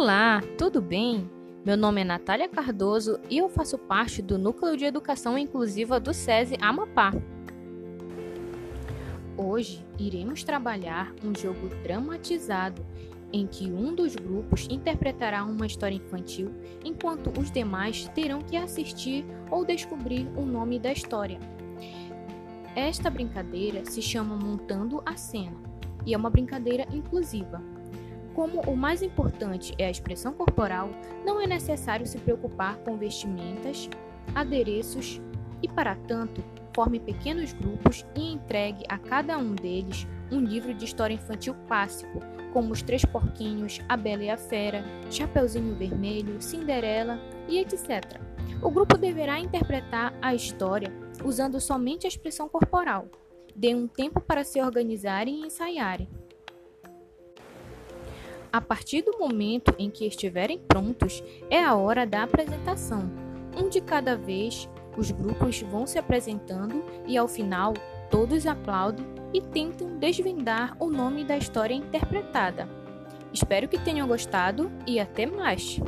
Olá, tudo bem? Meu nome é Natália Cardoso e eu faço parte do Núcleo de Educação Inclusiva do SESI Amapá. Hoje iremos trabalhar um jogo dramatizado em que um dos grupos interpretará uma história infantil, enquanto os demais terão que assistir ou descobrir o nome da história. Esta brincadeira se chama Montando a Cena e é uma brincadeira inclusiva. Como o mais importante é a expressão corporal, não é necessário se preocupar com vestimentas, adereços e, para tanto, forme pequenos grupos e entregue a cada um deles um livro de história infantil clássico, como Os Três Porquinhos, A Bela e a Fera, Chapeuzinho Vermelho, Cinderela e etc. O grupo deverá interpretar a história usando somente a expressão corporal. Dê um tempo para se organizarem e ensaiarem. A partir do momento em que estiverem prontos, é a hora da apresentação. Um de cada vez, os grupos vão se apresentando e ao final todos aplaudem e tentam desvendar o nome da história interpretada. Espero que tenham gostado e até mais!